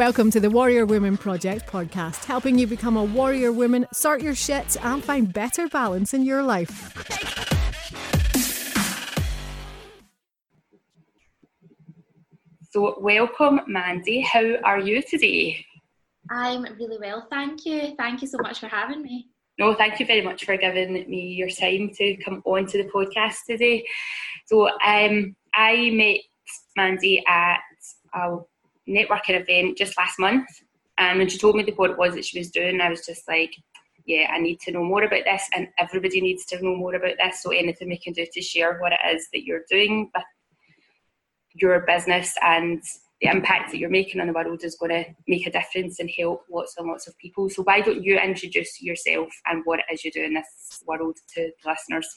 Welcome to the Warrior Women Project podcast, helping you become a warrior woman, sort your shit, and find better balance in your life. So, welcome, Mandy. How are you today? I'm really well, thank you. Thank you so much for having me. No, thank you very much for giving me your time to come on to the podcast today. So, um, I met Mandy at a networking event just last month, and when she told me what it was that she was doing, I was just like, yeah, I need to know more about this, and everybody needs to know more about this. So, anything we can do to share what it is that you're doing with your business and the impact that you're making on the world is going to make a difference and help lots and lots of people. So why don't you introduce yourself and what it is you do in this world to the listeners?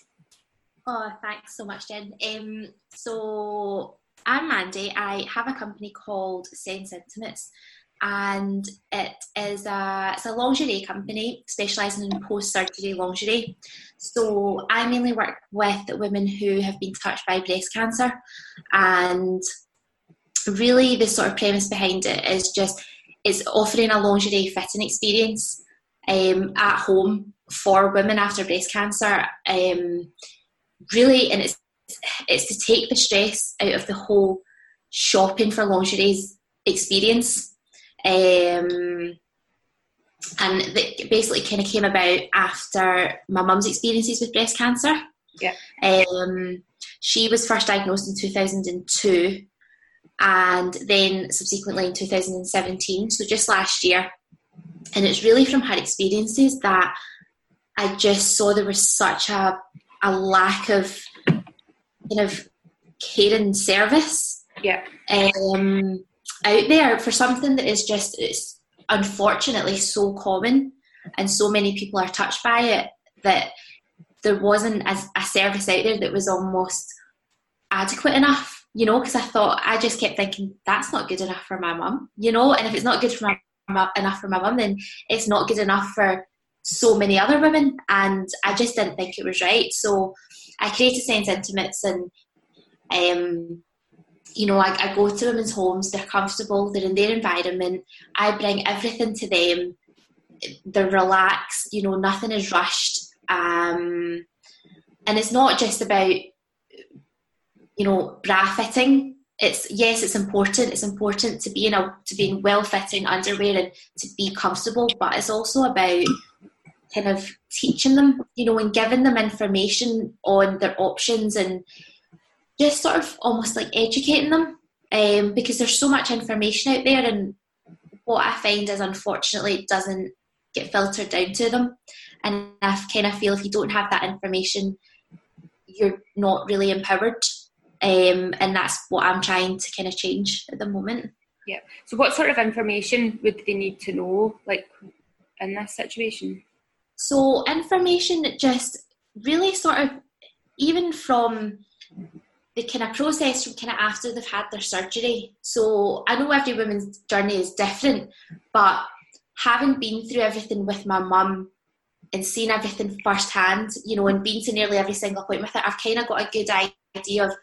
Oh, thanks so much, Jen. Um, so I'm Mandy. I have a company called Sense Intimates, and it is a it's a lingerie company specialising in post surgery lingerie. So I mainly work with women who have been touched by breast cancer, and really the sort of premise behind it is just it's offering a lingerie fitting experience um, at home for women after breast cancer. Um, really, and it's it's to take the stress out of the whole shopping for lingerie's experience um, and that basically kind of came about after my mum's experiences with breast cancer. Yeah. Um, she was first diagnosed in 2002 and then subsequently in 2017, so just last year. And it's really from her experiences that I just saw there was such a, a lack of kind of care and service. Yeah. Um, out there for something that is just it's unfortunately so common and so many people are touched by it that there wasn't a, a service out there that was almost adequate enough you know because i thought i just kept thinking that's not good enough for my mum you know and if it's not good for my enough for my mum then it's not good enough for so many other women and i just didn't think it was right so i created sense intimates and um, you know, I, I, go to women's homes, they're comfortable, they're in their environment, I bring everything to them, they're relaxed, you know, nothing is rushed. Um, and it's not just about, you know, bra fitting. It's yes, it's important. It's important to be in a to be in well fitting underwear and to be comfortable, but it's also about kind of teaching them, you know, and giving them information on their options and just sort of almost like educating them um, because there's so much information out there and what I find is unfortunately it doesn't get filtered down to them and I kind of feel if you don't have that information you're not really empowered um, and that's what I'm trying to kind of change at the moment. Yeah. So what sort of information would they need to know like in this situation? So information that just really sort of even from the kind of process from kind of after they've had their surgery. So I know every woman's journey is different, but having been through everything with my mum and seeing everything firsthand, you know, and being to nearly every single appointment with it, I've kind of got a good idea of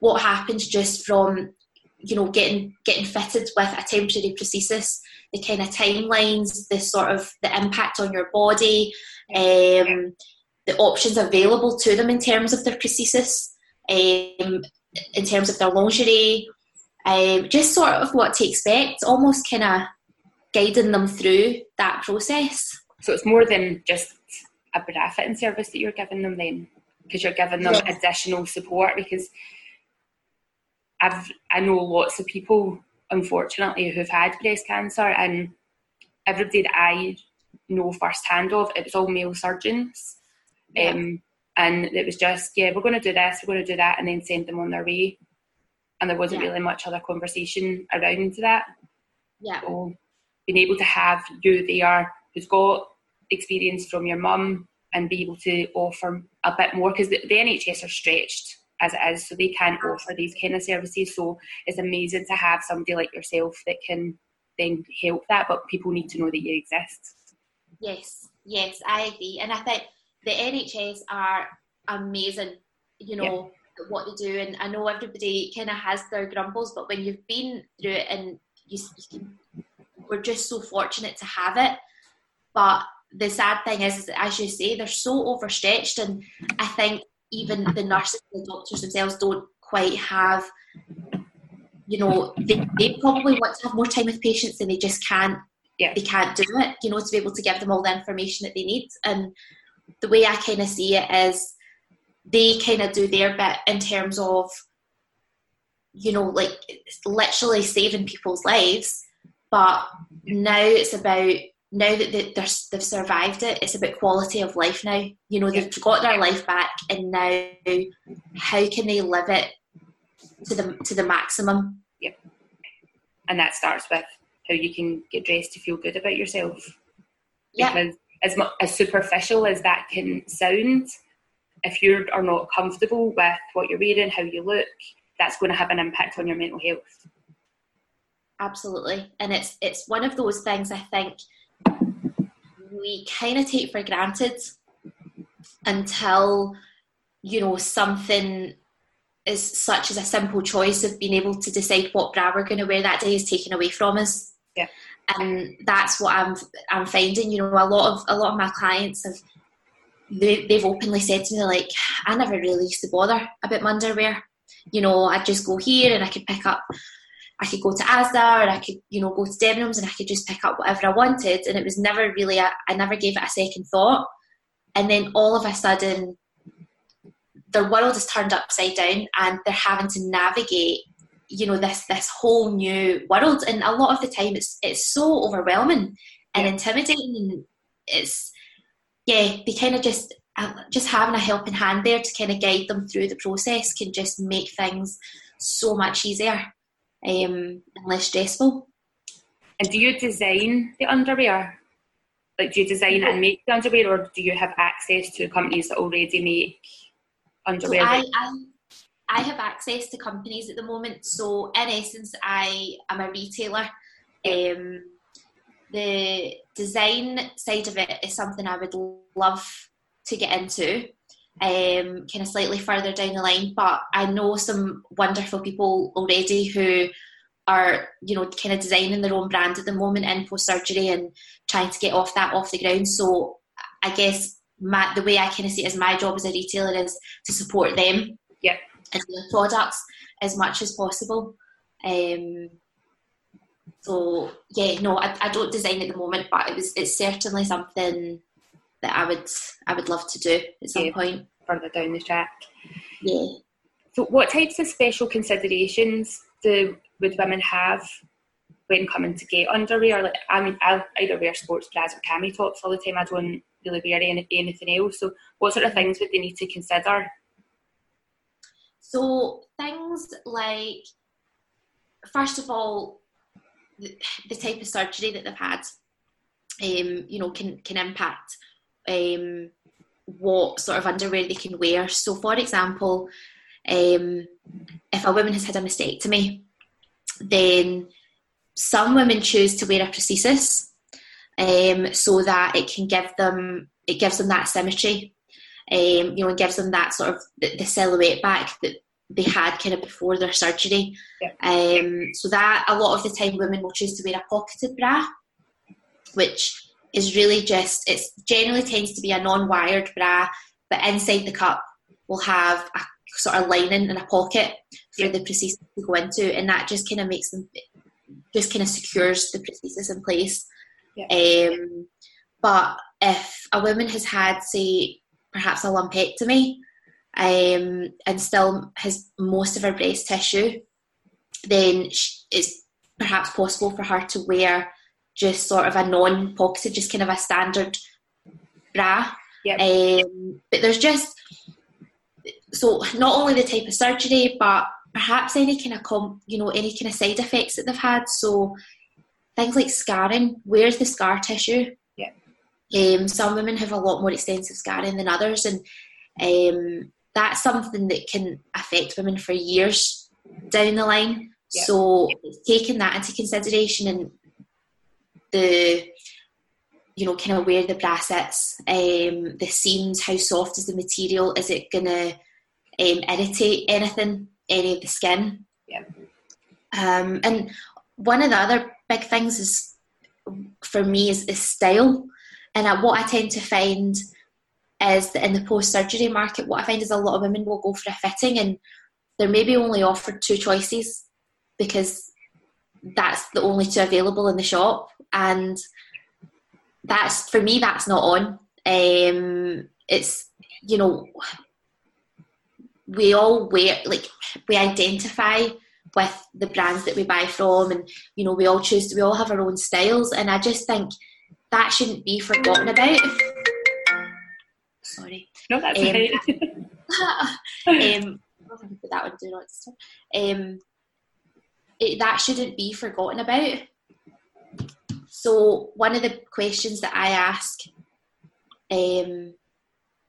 what happens just from, you know, getting getting fitted with a temporary prosthesis, the kind of timelines, the sort of the impact on your body, um, the options available to them in terms of their prosthesis um, in terms of their lingerie, um, just sort of what to expect, almost kind of guiding them through that process. So it's more than just a bra fitting service that you're giving them then, because you're giving them additional support. Because I've I know lots of people, unfortunately, who've had breast cancer, and everybody that I know firsthand of, it was all male surgeons. Yeah. Um, and it was just yeah we're going to do this we're going to do that and then send them on their way and there wasn't yeah. really much other conversation around that yeah so being able to have you there who's got experience from your mum and be able to offer a bit more because the, the NHS are stretched as it is so they can't offer these kind of services. So it's amazing to have somebody like yourself that can then help that but people need to know that you exist. Yes yes I agree. And I think the NHS are amazing, you know, what they do. And I know everybody kind of has their grumbles, but when you've been through it and you, you can we're just so fortunate to have it. But the sad thing is, is as you say, they're so overstretched, and I think even the nurses and the doctors themselves don't quite have. You know, they, they probably want to have more time with patients, and they just can't. Yeah. They can't do it. You know, to be able to give them all the information that they need. And the way I kind of see it is, they kind of do their bit in terms of, you know, like literally saving people's lives. But now it's about now that they, they've survived it, it's about quality of life now. You know, they've got their life back, and now how can they live it to the to the maximum? Yep. And that starts with how you can get dressed to feel good about yourself. Yeah. Because as mu- as superficial as that can sound, if you are not comfortable with what you're wearing, how you look, that's going to have an impact on your mental health. Absolutely, and it's it's one of those things I think we kind of take for granted until you know something is such as a simple choice of being able to decide what bra we're going to wear that day is taken away from us. Yeah. And that's what I'm I'm finding. You know, a lot of a lot of my clients have they, they've openly said to me like, I never really used to bother about my underwear. You know, I'd just go here and I could pick up I could go to Asda or I could, you know, go to Debenhams and I could just pick up whatever I wanted. And it was never really, a, I never gave it a second thought. And then all of a sudden, their world is turned upside down and they're having to navigate, you know, this this whole new world. And a lot of the time, it's it's so overwhelming and intimidating. And it's yeah, they kind of just uh, just having a helping hand there to kind of guide them through the process can just make things so much easier um, and less stressful. And do you design the underwear? Like, do you design and make the underwear, or do you have access to companies that already make So underwear? I, I, I have access to companies at the moment. So in essence, I am a retailer. Um, the design side of it is something I would love to get into, um, kind of slightly further down the line. But I know some wonderful people already who are, you know, kind of designing their own brand at the moment in post surgery and trying to get off that off the ground. So I guess my, the way I kind of see it as my job as a retailer is to support them Yep. and their products as much as possible. Um, so yeah, no, I, I don't design at the moment, but it was it's certainly something that I would I would love to do at some Yeah. point. further down the track. Yeah. So, what types of special considerations do would women have when coming to get underwear? Like, I mean, I either wear sports bras or cami tops all the time. I don't really wear any, anything else. So, what sort of things would they need to consider? So things like, first of all, the, the type of surgery that they've had, um, you know, can can impact um, what sort of underwear they can wear. So, for example, um, if a woman has had a mastectomy, then some women choose to wear a prosthesis um, so that it can give them it gives them that symmetry um, you know, and gives them that sort of the, the silhouette back that they had kind of before their surgery. Um, so that a lot of the time women will choose to wear a pocketed bra, which is really just it generally tends to be a non-wired bra, but inside the cup will have a sort of lining and a pocket for the prosthesis to go into, and that just kind of makes them just kind of secures the prosthesis in place. Um, but if a woman has had, say, perhaps a lumpectomy um, and still has most of her breast tissue, then it's perhaps possible for her to wear just sort of a non-pocketed, just kind of a standard bra. Yep. Um, but there's just so not only the type of surgery, but perhaps any kind of com- you know any kind of side effects that they've had. So things like scarring. Where's the scar tissue? Yeah. Um, some women have a lot more extensive scarring than others, and um, that's something that can affect women for years down the line. Yeah. So taking that into consideration and the you know kind of where the bra sits, um, the seams, how soft is the material? Is it gonna um, irritate anything, any of the skin? Yeah. Um, and one of the other big things is for me is, is style. And what I tend to find is that in the post surgery market, what I find is a lot of women will go for a fitting and they're maybe only offered two choices because that's the only two available in the shop. And that's for me, that's not on. Um, it's you know, we all wear like we identify with the brands that we buy from, and you know, we all choose. We all have our own styles, and I just think that shouldn't be forgotten about. Sorry. No, that's um, okay. um, that on do not disturb. Um, it, that shouldn't be forgotten about. So one of the questions that I ask, um,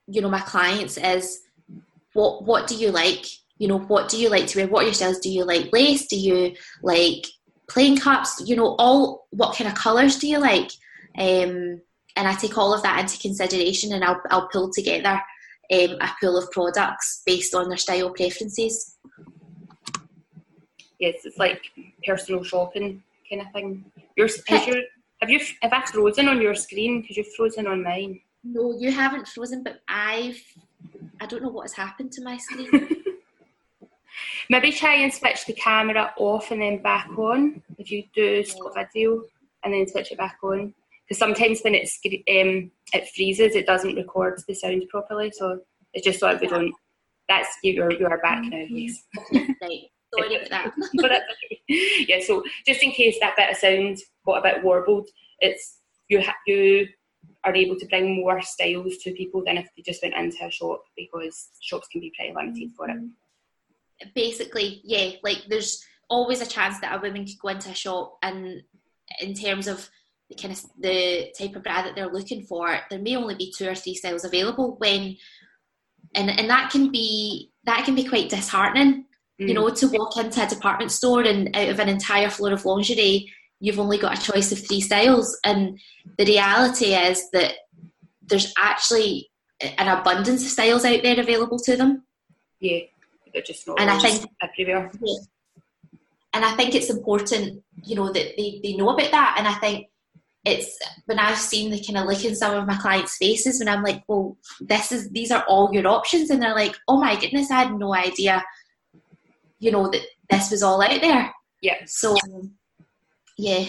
you know, my clients is, what what do you like? You know, what do you like to wear? What are your styles? Do you like lace? Do you like plain cups? You know, all what kind of colours do you like? Um, and I take all of that into consideration, and I'll I'll pull together um, a pool of products based on their style preferences. Yes, it's like personal shopping kind of thing. Yours, your, have you have I frozen on your screen? Because you've frozen on mine. No, you haven't frozen, but I've. I don't know what has happened to my screen. Maybe try and switch the camera off and then back on. If you do stop video and then switch it back on, because sometimes when it's um, it freezes, it doesn't record the sound properly. So it's just so we don't. That's you. Are, you are back now. Yes. right. Sorry about that. but yeah. So just in case that bit of sound got a bit warbled, it's you. Ha- you are able to bring more styles to people than if they just went into a shop because shops can be pretty limited for it. Mm-hmm. Basically, yeah, like there's always a chance that a woman could go into a shop and in terms of the kind of the type of bra that they're looking for, there may only be two or three styles available when and and that can be that can be quite disheartening. Mm. You know, to walk into a department store and out of an entire floor of lingerie, you've only got a choice of three styles. And the reality is that there's actually an abundance of styles out there available to them. Yeah, they're just not and I think, everywhere. Yeah. And I think it's important, you know, that they, they know about that. And I think it's when I've seen the kind of look in some of my clients' faces when I'm like, well, this is these are all your options, and they're like, oh my goodness, I had no idea, you know, that this was all out there. Yeah. So yeah.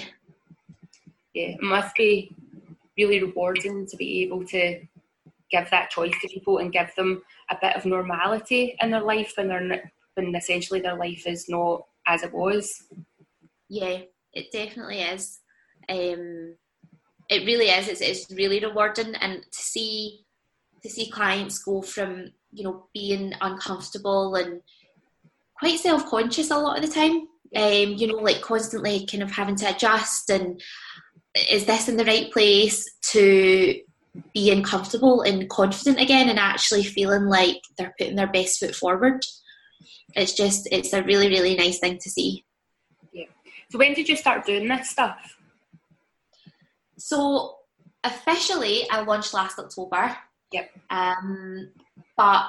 Yeah, it must be really rewarding to be able to give that choice to people and give them a bit of normality in their life when they're when essentially their life is not as it was. Yeah, it definitely is. Um, it really is. It's, it's really rewarding, and to see to see clients go from you know being uncomfortable and quite self conscious a lot of the time um, you know, like constantly kind of having to adjust and is this in the right place to being comfortable and confident again and actually feeling like they're putting their best foot forward. It's just, it's a really, really nice thing to see. Yeah. So when did you start doing this stuff? So officially, I launched last October. Yep. Um, but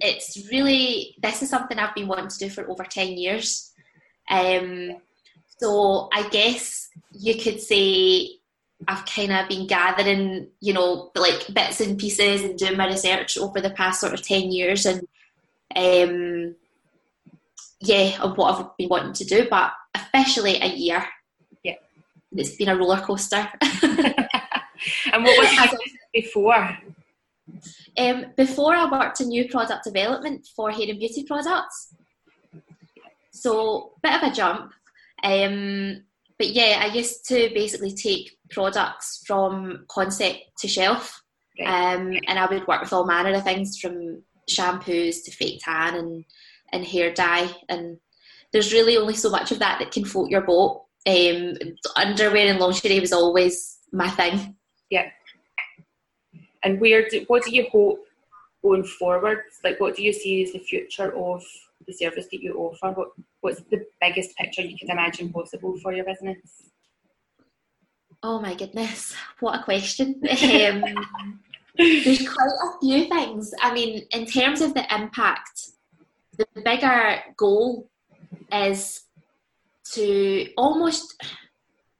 it's really this is something I've been wanting to do for over ten years. Um, so I guess you could say I've kind of been gathering, you know, like bits and pieces and doing my research over the past sort of 10 years and, um, yeah, of what I've been wanting to do, but officially a year. Yeah. It's been a roller coaster. and what was before? Um, before I worked in new product development for hair and beauty products. So, bit of a jump. Um, but yeah, I used to basically take products from concept to shelf. Um, and I would work with all manner of things from shampoos to fake tan and, and hair dye. And there's really only so much of that that can float your boat. Um, underwear and lingerie was always my thing. Yeah. And where do, what do you hope going forward? Like, what do you see as the future of the service that you offer? What What's the biggest picture you can imagine possible for your business? Oh my goodness, what a question! Um, there's quite a few things. I mean, in terms of the impact, the bigger goal is to almost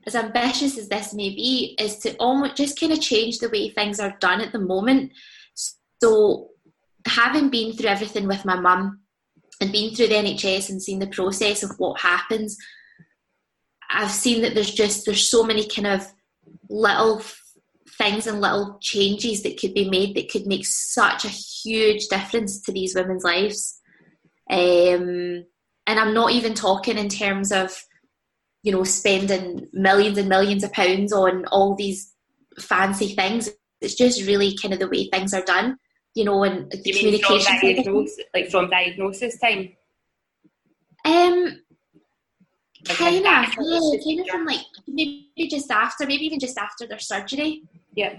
as ambitious as this may be, is to almost just kind of change the way things are done at the moment. So, having been through everything with my mum and been through the NHS and seen the process of what happens, I've seen that there's just there's so many kind of little things and little changes that could be made that could make such a huge difference to these women's lives. Um, and I'm not even talking in terms of, you know, spending millions and millions of pounds on all these fancy things. It's just really kind of the way things are done, you know, and the You communication. from diagnosis, like from diagnosis time? Um, kind of, yeah, kind of from like maybe just after, maybe even just after their surgery. Yeah.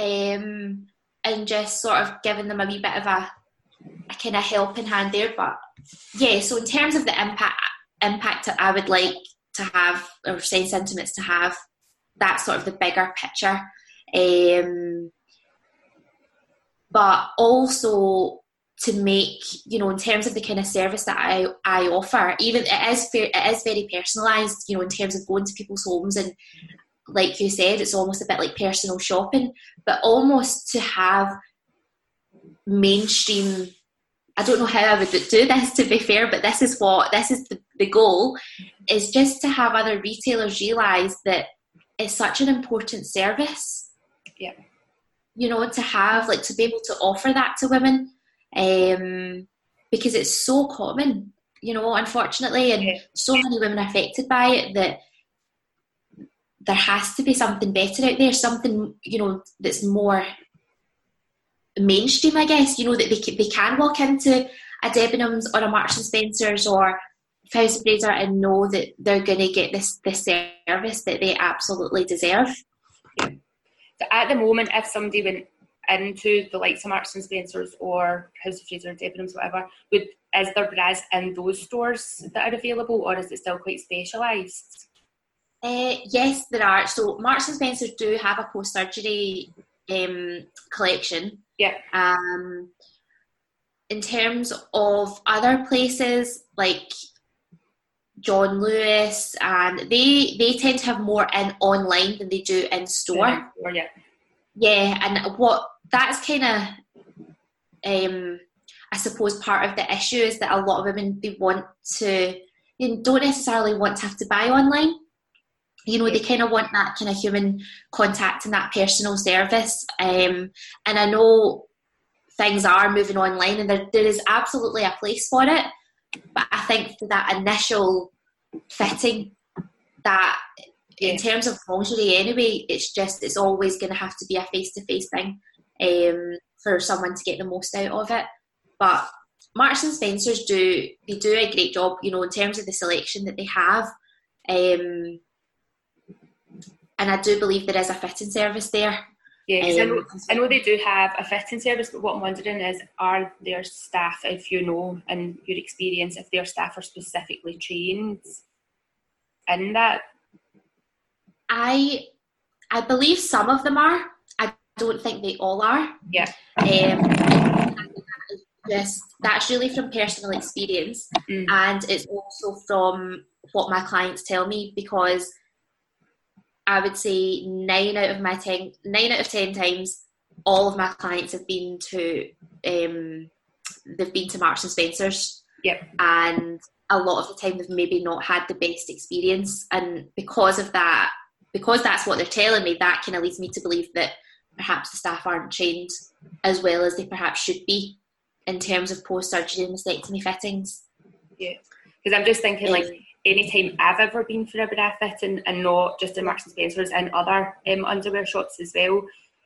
um, and just sort of giving them a wee bit of a, a kind of helping hand there. But yeah, so in terms of the impact impact that I would like to have or Sense Intimates to have, that's sort of the bigger picture. Um, but also to make you know in terms of the kind of service that I, I offer even it is fair, it is very personalized you know in terms of going to people's homes and like you said, it's almost a bit like personal shopping, but almost to have mainstream. I don't know how I would do this to be fair, but this is what this is the, the goal is just to have other retailers realise that it's such an important service. Yeah. You know, to have like to be able to offer that to women, um, because it's so common, you know, unfortunately, and Yeah. so many women are affected by it that there has to be something better out there, something you know that's more mainstream, I guess. You know that they can, they can walk into a Debenhams or a Marks and Spencers or House of Fraser and know that they're going to get this this service that they absolutely deserve. So at the moment, if somebody went into the likes of Marks and Spencers or House of Fraser, and Debenhams, whatever, would is there bras in those stores that are available, or is it still quite specialised? Uh, yes, there are. So Marks and Spencer do have a post surgery um, collection. Yeah. Um, in terms of other places like John Lewis, and they they tend to have more in online than they do in store. Or yeah, Yeah, and what that's kind of, um, I suppose, part of the issue is that a lot of women they want to, they don't necessarily want to have to buy online. You know, they kind of want that kind of human contact and that personal service. Um, and I know things are moving online, and there, there is absolutely a place for it. But I think for that initial fitting, that in terms of lingerie anyway, it's just it's always going to have to be a face to face thing um, for someone to get the most out of it. But Marks and Spencers do they do a great job, you know, in terms of the selection that they have. Um, and I do believe there is a fitting service there. Yeah. 'cause I, know, Um, I know they do have a fitting service, but what I'm wondering is, are their staff, if you know and your experience, if their staff are specifically trained in that? I I believe some of them are. I don't think they all are. Yeah. Um, just that's really from personal experience, Mm. and it's also from what my clients tell me because I would say nine out of my ten, nine out of ten times, all of my clients have been to um, they've been to Marks and Spencers, Yep. and a lot of the time they've maybe not had the best experience, and because of that, because that's what they're telling me, that kind of leads me to believe that perhaps the staff aren't trained as well as they perhaps should be in terms of post surgery and mastectomy fittings. Yeah, because I'm just thinking, like, anytime I've ever been for a bra fitting, and not just in Marks and Spencers and other um, underwear shops as well,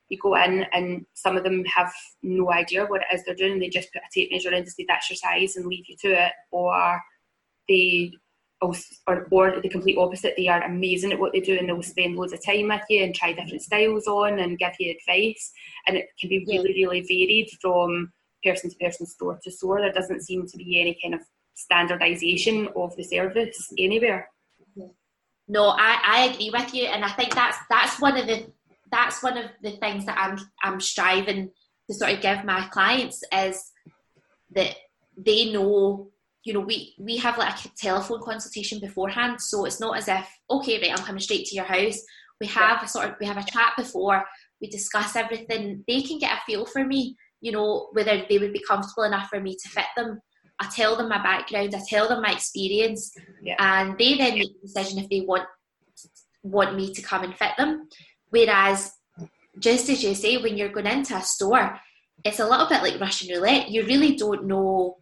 you go in and some of them have no idea what it is they're doing. They just put a tape measure in to say that's your size and leave you to it, or they also, or, or the complete opposite. They are amazing at what they do and they'll spend loads of time with you and try different styles on and give you advice. And it can be really, really varied from person to person, store to store. There doesn't seem to be any kind of standardization of the service anywhere. No, I, I agree with you, and I think that's that's one of the that's one of the things that I'm I'm striving to sort of give my clients is that they know you know, we we have like a telephone consultation beforehand, so it's not as if okay, right, I'm coming straight to your house. We have yeah. a sort of we have a chat before we discuss everything. They can get a feel for me, you know, whether they would be comfortable enough for me to fit them. I tell them my background, I tell them my experience, yeah. and they then make the decision if they want want me to come and fit them. Whereas, just as you say, when you're going into a store, it's a little bit like Russian roulette. You really don't know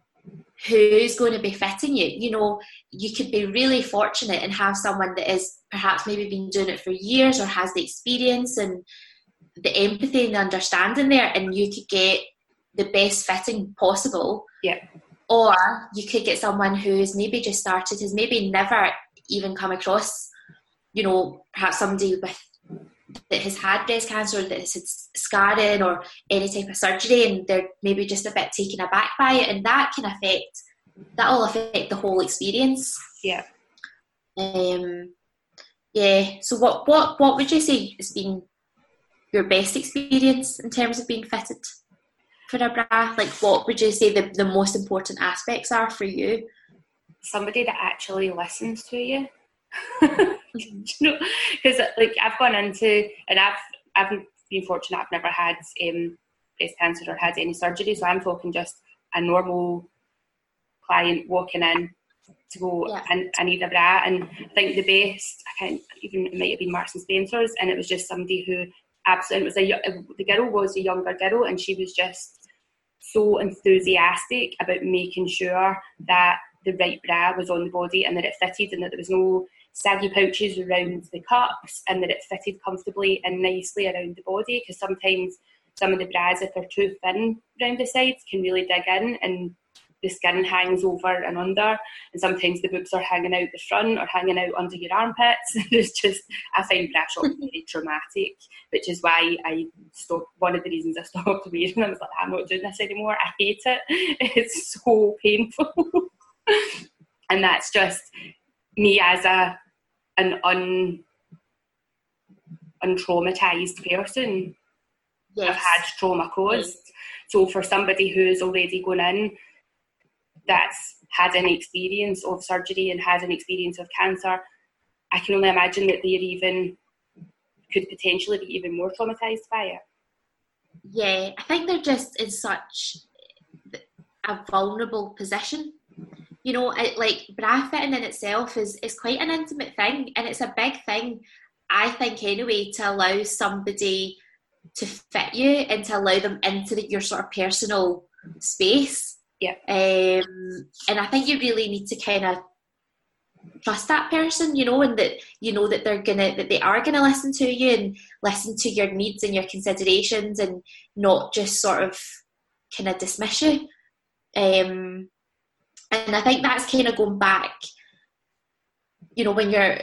who's going to be fitting you. You know, you could be really fortunate and have someone that is perhaps maybe been doing it for years or has the experience and the empathy and the understanding there, and you could get the best fitting possible. Yeah. Or you could get someone who's maybe just started, has maybe never even come across, you know, perhaps somebody with that has had breast cancer, that has had scarring or any type of surgery, and they're maybe just a bit taken aback by it, and that can affect that will affect the whole experience. Yeah. Um. Yeah. So what what what would you say has been your best experience in terms of being fitted for a bra? Like, what would you say the, the most important aspects are for you? Somebody that actually listens to you. you know, because like I've gone into and I've I've been fortunate. I've never had um, breast cancer or had any surgery, so I'm talking just a normal client walking in to go yeah. and I need a bra. And I think the best I can't even it might have been Marks and Spencers, and it was just somebody who absolutely it was a the girl was a younger girl, and she was just so enthusiastic about making sure that the right bra was on the body and that it fitted and that there was no saggy pouches around the cups and that it fitted comfortably and nicely around the body because sometimes some of the bras if they're too thin around the sides can really dig in and the skin hangs over and under and sometimes the boobs are hanging out the front or hanging out under your armpits it's just I find bra shops very traumatic which is why I stopped one of the reasons I stopped wearing them was like I'm not doing this anymore I hate it it's so painful and that's just me as a an un untraumatized person. Yes. I've had trauma caused. Yes. So for somebody who's already gone in that's had an experience of surgery and has an experience of cancer, I can only imagine that they're even could potentially be even more traumatized by it. Yeah, I think they're just in such a vulnerable position you know, it, like bra fitting in itself is is quite an intimate thing, and it's a big thing, I think, anyway, to allow somebody to fit you and to allow them into the, your sort of personal space. Yeah. Um, and I think you really need to kind of trust that person, you know, and that you know that they're gonna that they are gonna listen to you and listen to your needs and your considerations and not just sort of kind of dismiss you. Um, and I think that's kind of going back. You know, when you're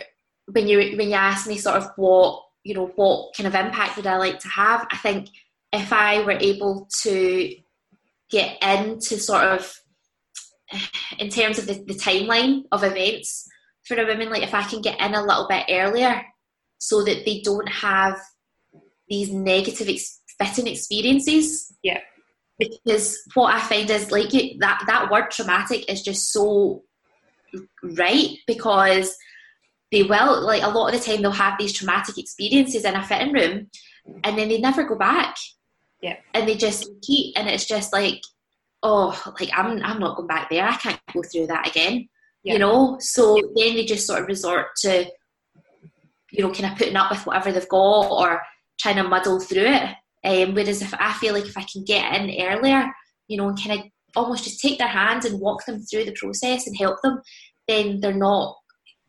when you when you ask me sort of what you know what kind of impact would I like to have, I think if I were able to get into sort of in terms of the, the timeline of events for a woman, like if I can get in a little bit earlier so that they don't have these negative ex- fitting experiences. Yeah because what I find is like that that word traumatic is just so right because they will like a lot of the time they'll have these traumatic experiences in a fitting room and then they never go back yeah and they just keep and it's just like oh like i'm i'm not going back there i can't go through that again yeah. you know so then they just sort of resort to you know kind of putting up with whatever they've got or trying to muddle through it um, whereas if I feel like if I can get in earlier, you know, and kind of almost just take their hands and walk them through the process and help them, then they're not.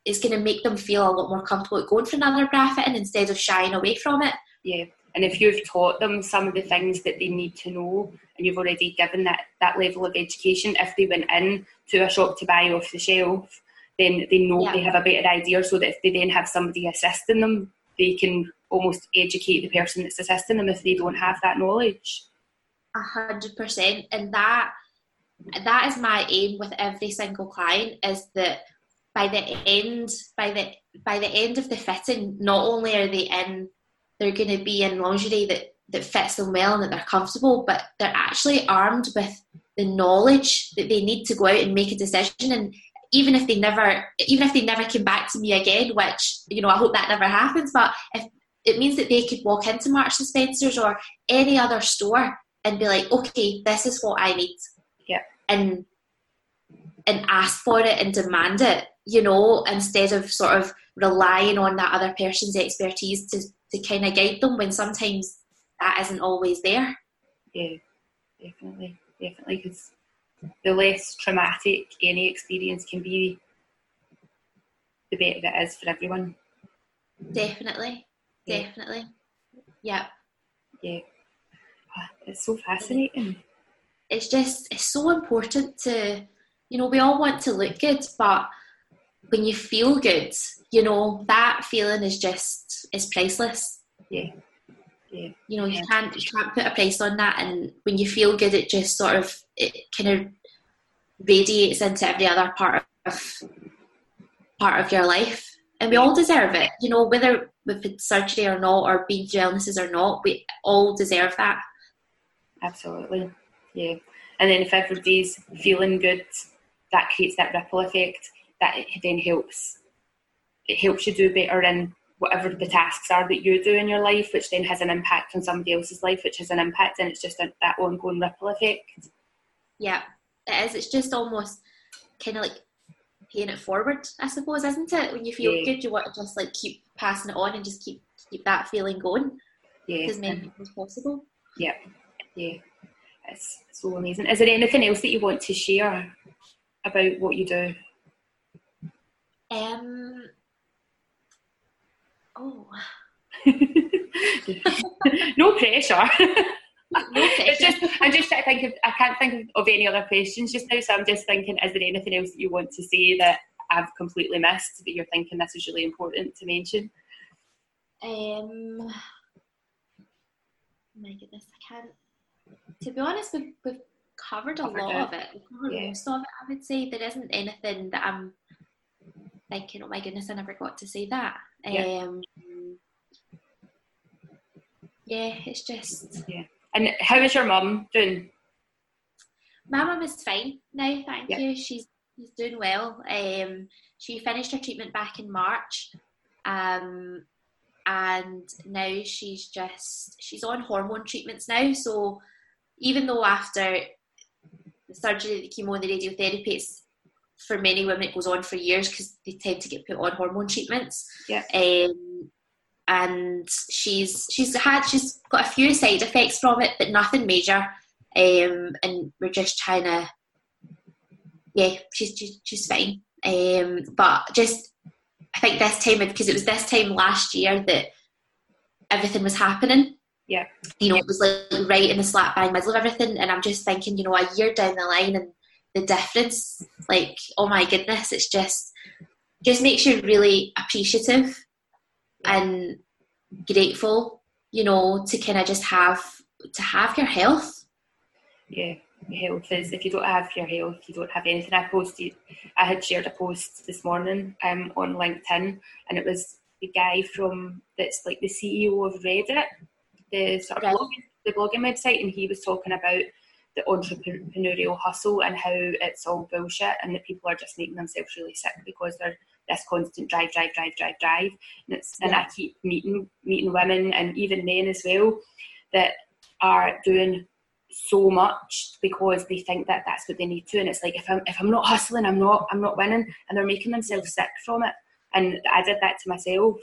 It's going to make them feel a lot more comfortable going for another bra fitting instead of shying away from it. Yeah, and if you've taught them some of the things that they need to know, and you've already given that that level of education, if they went in to a shop to buy off the shelf, then they know yeah. they have a better idea. So that if they then have somebody assisting them, they can almost educate the person that's assisting them if they don't have that knowledge. A hundred percent, and that that is my aim with every single client is that by the end by the by the end of the fitting, not only are they in, they're going to be in lingerie that that fits them well and that they're comfortable, but they're actually armed with the knowledge that they need to go out and make a decision. And even if they never even if they never came back to me again which you know i hope that never happens but if it means that they could walk into marks and spencers or any other store and be like okay this is what i need. Yeah. And and ask for it and demand it you know instead of sort of relying on that other person's expertise to, to kind of guide them when sometimes that isn't always there yeah definitely definitely because the less traumatic any experience can be, the better it is for everyone. Definitely, yeah. definitely, yeah, yeah. Ah, it's so fascinating. It's just it's so important to, you know, we all want to look good, but when you feel good, you know that feeling is just is priceless. Yeah. Yeah. You know, you can't you can't put a price on that and when you feel good it just sort of it kind of radiates into every other part of part of your life. And we all deserve it, you know, whether with surgery or not, or being through illnesses or not, we all deserve that. Absolutely, yeah. And then if everybody's feeling good, that creates that ripple effect that it then helps. It helps you do better in whatever the tasks are that you do in your life, which then has an impact on somebody else's life, which has an impact, and it's just a, that ongoing ripple effect. Yeah, it is. It's just almost kind of like paying it forward, I suppose, isn't it? When you feel yeah. good, you want to just like keep passing it on and just keep keep that feeling going. Yeah, as many as possible. Yeah, yeah, it's so amazing. Is there anything else that you want to share about what you do? Um. Oh. no pressure. it's just I'm just trying to think of I can't think of, any other questions just now, so I'm just thinking, is there anything else that you want to say that I've completely missed that you're thinking this is really important to mention? Um my goodness, I can't to be honest, we've, we've covered a covered lot it. of it. We've covered yeah. most of it, I would say. There isn't anything that I'm thinking, oh my goodness, I never got to say that. Yeah. Um, yeah, it's just yeah. And how is your mum doing? My mum is fine now, thank you. She's she's doing well. Um, she finished her treatment back in March, um, and now she's just she's on hormone treatments now. So even though after the surgery, the chemo, and the radiotherapy, it's for many women it goes on for years because they tend to get put on hormone treatments. Yeah. Um, and she's she's had she's got a few side effects from it, but nothing major. Um, and we're just trying to, yeah, she's she's, she's fine. Um, but just I think this time because it was this time last year that everything was happening. Yeah, you know, it was like right in the slap bang middle of everything, and I'm just thinking, you know, a year down the line and the difference, like, oh my goodness, it's just just makes you really appreciative and grateful, you know, to kind of just have to have your health. Yeah, health is if you don't have your health, you don't have anything. I posted, I had shared a post this morning um, on LinkedIn, and it was the guy from that's like the CEO of Reddit, the sort of right. blogging, the blogging website, and he was talking about the entrepreneurial hustle and how it's all bullshit and that people are just making themselves really sick because they're this constant drive, drive, drive, drive, drive. And it's yeah. and I keep meeting meeting women and even men as well that are doing so much because they think that that's what they need to and it's like if I'm if I'm not hustling I'm not I'm not winning and they're making themselves sick from it and I did that to myself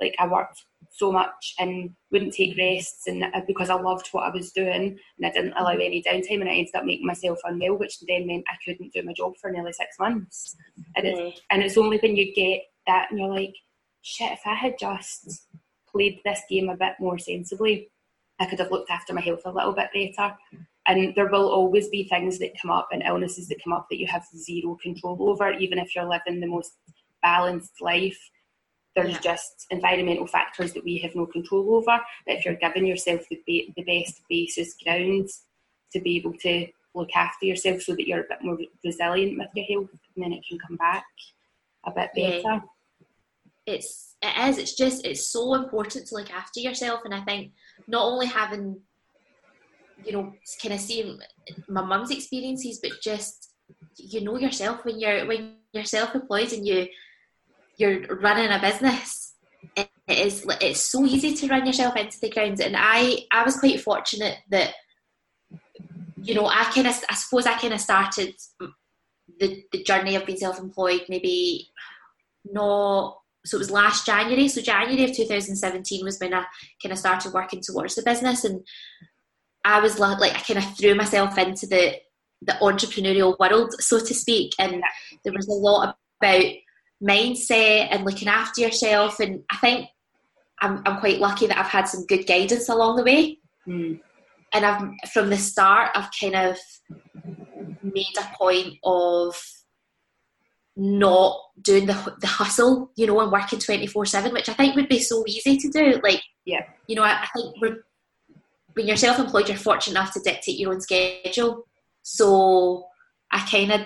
like I worked so much and wouldn't take mm-hmm. rests and uh, because I loved what I was doing and I didn't allow mm-hmm. any downtime and I ended up making myself unwell which then meant I couldn't do my job for nearly six months. And, it's, mm-hmm. and it's only when you get that and you're like shit if I had just played this game a bit more sensibly I could have looked after my health a little bit better. And there will always be things that come up and illnesses that come up that you have zero control over even if you're living the most balanced life there's yeah. just environmental factors that we have no control over. But if you're giving yourself the, ba- the best basis grounds to be able to look after yourself so that you're a bit more resilient with your health, and then it can come back a bit better. Yeah. It's it is. It's just it's so important to look after yourself, and I think not only having you know, kind of seeing my mum's experiences, but just you know yourself when you're when you're self-employed and you you're running a business. It is it's so easy to run yourself into the ground, and I I was quite fortunate that you know I kind of I suppose I kind of started the the journey of being self-employed maybe not so it was last January. So January of 2017 was when I kind of started working towards the business, and I was like, I kind of threw myself into the the entrepreneurial world, so to speak, and there was a lot about mindset and looking after yourself. And I think I'm I'm quite lucky that I've had some good guidance along the way. Mm. And I've from the start, I've kind of made a point of not doing the the hustle, you know, and working twenty four seven, which I think would be so easy to do. Like, yeah, you know, I, I think we're, when you're self employed, you're fortunate enough to dictate your own schedule. So I kind of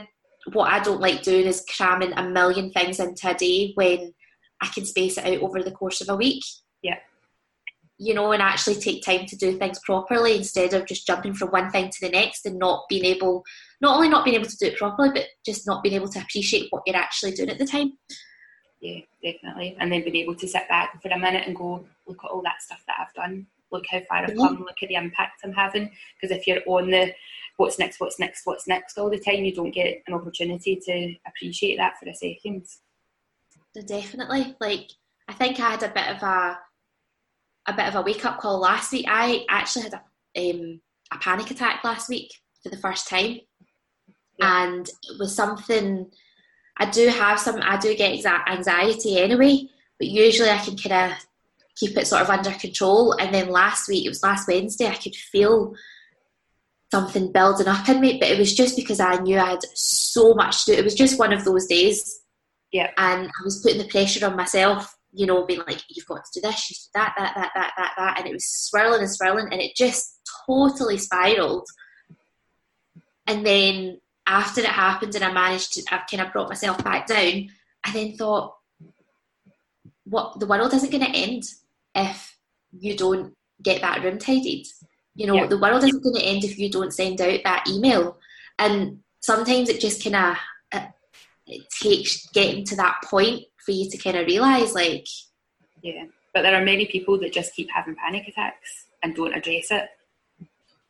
what I don't like doing is cramming a million things into a day when I can space it out over the course of a week. Yeah. You know, and actually take time to do things properly instead of just jumping from one thing to the next and not being able not only not being able to do it properly, but just not being able to appreciate what you're actually doing at the time. Yeah, definitely. And then being able to sit back for a minute and go, look at all that stuff that I've done. Look how far mm-hmm. I've come. Look at the impact I'm having. Because if you're on the what's next, what's next, what's next all the time, you don't get an opportunity to appreciate that for a second. Definitely. Like I think I had a bit of a a bit of a wake up call last week. I actually had a um, a panic attack last week for the first time and it was something I do have some I do get anxiety anyway but usually I can kind of keep it sort of under control and then last week it was last Wednesday I could feel something building up in me but it was just because I knew I had so much to do. It was just one of those days. Yeah. And I was putting the pressure on myself you know being like you've got to do this you do that that that that that that. And it was swirling and swirling and it just totally spiraled. And then after it happened and I managed to, I kind of brought myself back down, I then thought, what the world isn't going to end if you don't get that room tidied. You know, yeah. the world isn't going to end if you don't send out that email. And sometimes it just kind of uh, it, it takes getting to that point for you to kind of realize, like, yeah. But there are many people that just keep having panic attacks and don't address it.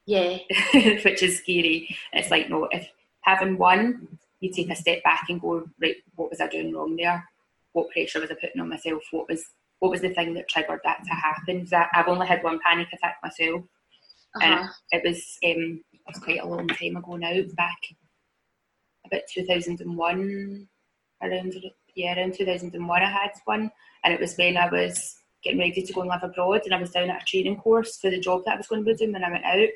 Yeah. Which is scary. It's like, no, if having one, you take a step back and go, right, what was I doing wrong there? What pressure was I putting on myself? What was what was the thing that triggered that to happen? That I've only had one panic attack myself, uh-huh. and it was um, it was quite a long time ago now. Back about two thousand and one, around yeah, around two thousand and one. I had one, and it was when I was getting ready to go and live abroad, and I was down at a training course for the job that I was going to be doing when I went out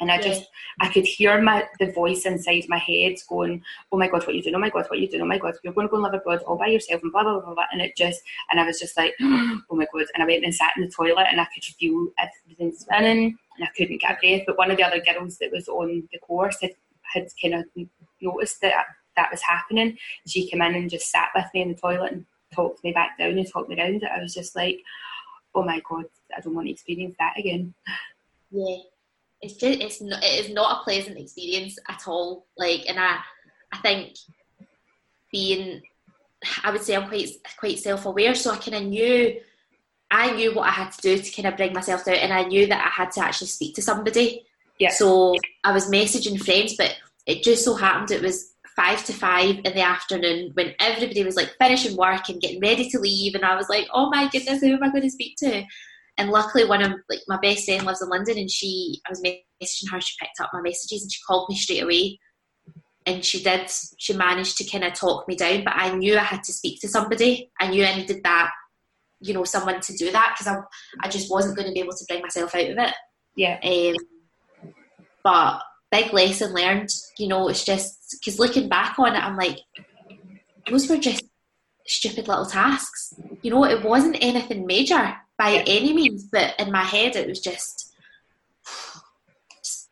and I just, I could hear my the voice inside my head going, "Oh my God, what are you doing? Oh my God, what are you doing? Oh my God, you're going to go and live abroad all by yourself and blah blah blah blah." And it just, and I was just like, "Oh my God!" And I went and sat in the toilet, and I could feel everything spinning, and I couldn't get a breath. But one of the other girls that was on the course had had kind of noticed that that was happening. She came in and just sat with me in the toilet and talked me back down and talked me around it. I was just like, "Oh my God, I don't want to experience that again." Yeah it's just it's not, it is not a pleasant experience at all. Like, and I I think being I would say I'm quite quite self aware, so I kind of knew I knew what I had to do to kind of bring myself out, and I knew that I had to actually speak to somebody. Yeah. So I was messaging friends, but it just so happened it was five to five in the afternoon when everybody was like finishing work and getting ready to leave, and I was like, oh my goodness, who am I going to speak to? And luckily, one of like my best friend lives in London, and she I was messaging her. She picked up my messages and she called me straight away. And she did. She managed to kind of talk me down, but I knew I had to speak to somebody. I knew I needed that, you know, someone to do that because I I just wasn't going to be able to bring myself out of it. Yeah. Um, but big lesson learned. You know, it's just because looking back on it, I'm like, those were just stupid little tasks. You know, it wasn't anything major by yeah. any means, but in my head it was just,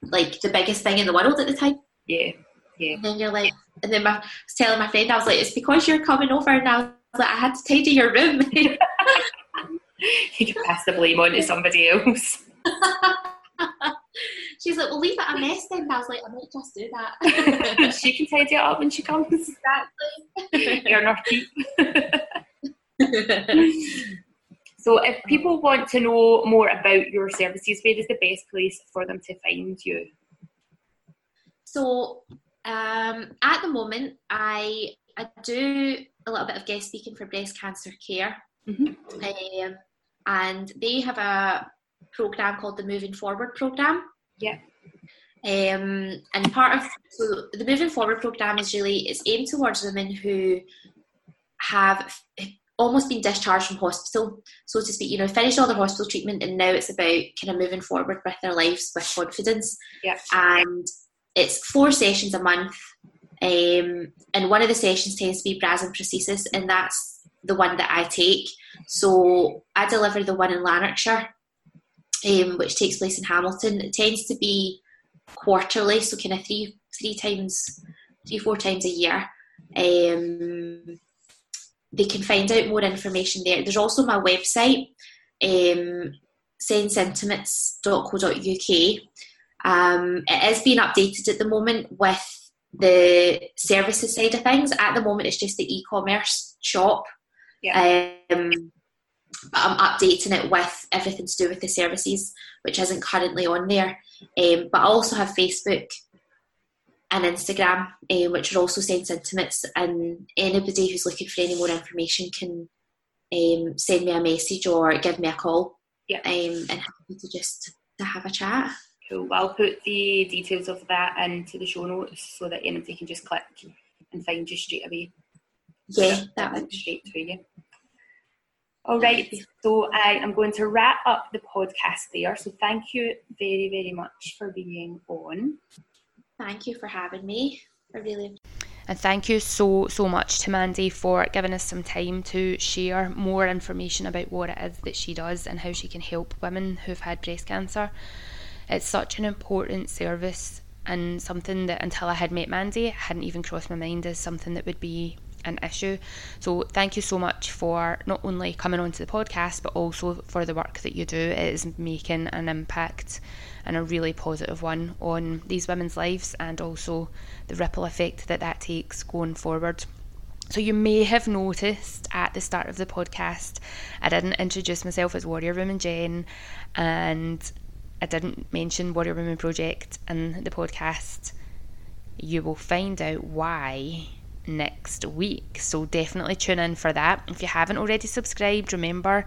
like the biggest thing in the world at the time. Yeah, yeah. And then you're like, and then my, I was telling my friend, I was like, it's because you're coming over, and I was like, I had to tidy your room. you can pass the blame on to somebody else. She's like, "We'll leave it a mess then." And I was like, "I might just do that." she can tidy it up when she comes. Exactly. You're not keep. so, if people want to know more about your services, where is the best place for them to find you? So, um, at the moment, I I do a little bit of guest speaking for breast cancer care, mm-hmm. um, and they have a program called the Moving Forward program. Yeah. Um, and part of so the Moving Forward program is really it's aimed towards women who have almost been discharged from hospital, so to speak. You know, finished all their hospital treatment, and now it's about kind of moving forward with their lives with confidence. Yeah. And it's four sessions a month, um, and one of the sessions tends to be bras and prosthesis, and that's the one that I take. So I deliver the one in Lanarkshire, um, which takes place in Hamilton. It tends to be quarterly, so kind of three three times, three four times a year. Um, they can find out more information there. There's also my website, um, senseintimates.co.uk. Um, it is being updated at the moment with the services side of things. At the moment, it's just the e-commerce shop. Yeah. Um, but I'm updating it with everything to do with the services, which isn't currently on there. Um, but I also have Facebook and Instagram, um, which are also Sense Intimates, and anybody who's looking for any more information can um, send me a message or give me a call. Yeah. Um, and happy to just to have a chat. Cool. Well, I'll put the details of that into the show notes so that anybody can just click and find you straight away. Yeah, that went straight to you. All right, so uh, I am going to wrap up the podcast there. So thank you very, very much for being on. Thank you for having me. I really and thank you so, so much to Mandy for giving us some time to share more information about what it is that she does and how she can help women who've had breast cancer. It's such an important service and something that until I had met Mandy, hadn't even crossed my mind as something that would be an issue. So thank you so much for not only coming onto the podcast, but also for the work that you do. It is making an impact and a really positive one on these women's lives and also the ripple effect that that takes going forward. So, you may have noticed at the start of the podcast, I didn't introduce myself as Warrior Woman Jen, and I didn't mention Warrior Women Project in the podcast. You will find out why next week. So definitely tune in for that. If you haven't already subscribed, remember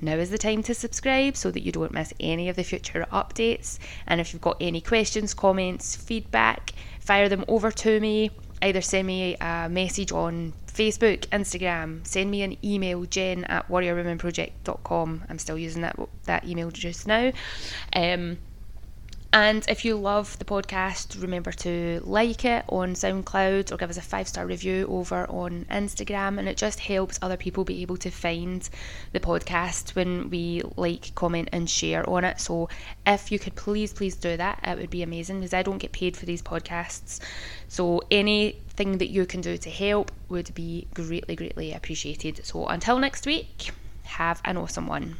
now is the time to subscribe so that you don't miss any of the future updates. And if you've got any questions, comments, feedback, fire them over to me. Either send me a message on Facebook, Instagram, send me an email, jen at warriorwomenproject.com. I'm still using that, that email just now. Um, and if you love the podcast, remember to like it on SoundCloud or give us a five star review over on Instagram. And it just helps other people be able to find the podcast when we like, comment, and share on it. So if you could please, please do that, it would be amazing because I don't get paid for these podcasts. So anything that you can do to help would be greatly, greatly appreciated. So until next week, have an awesome one.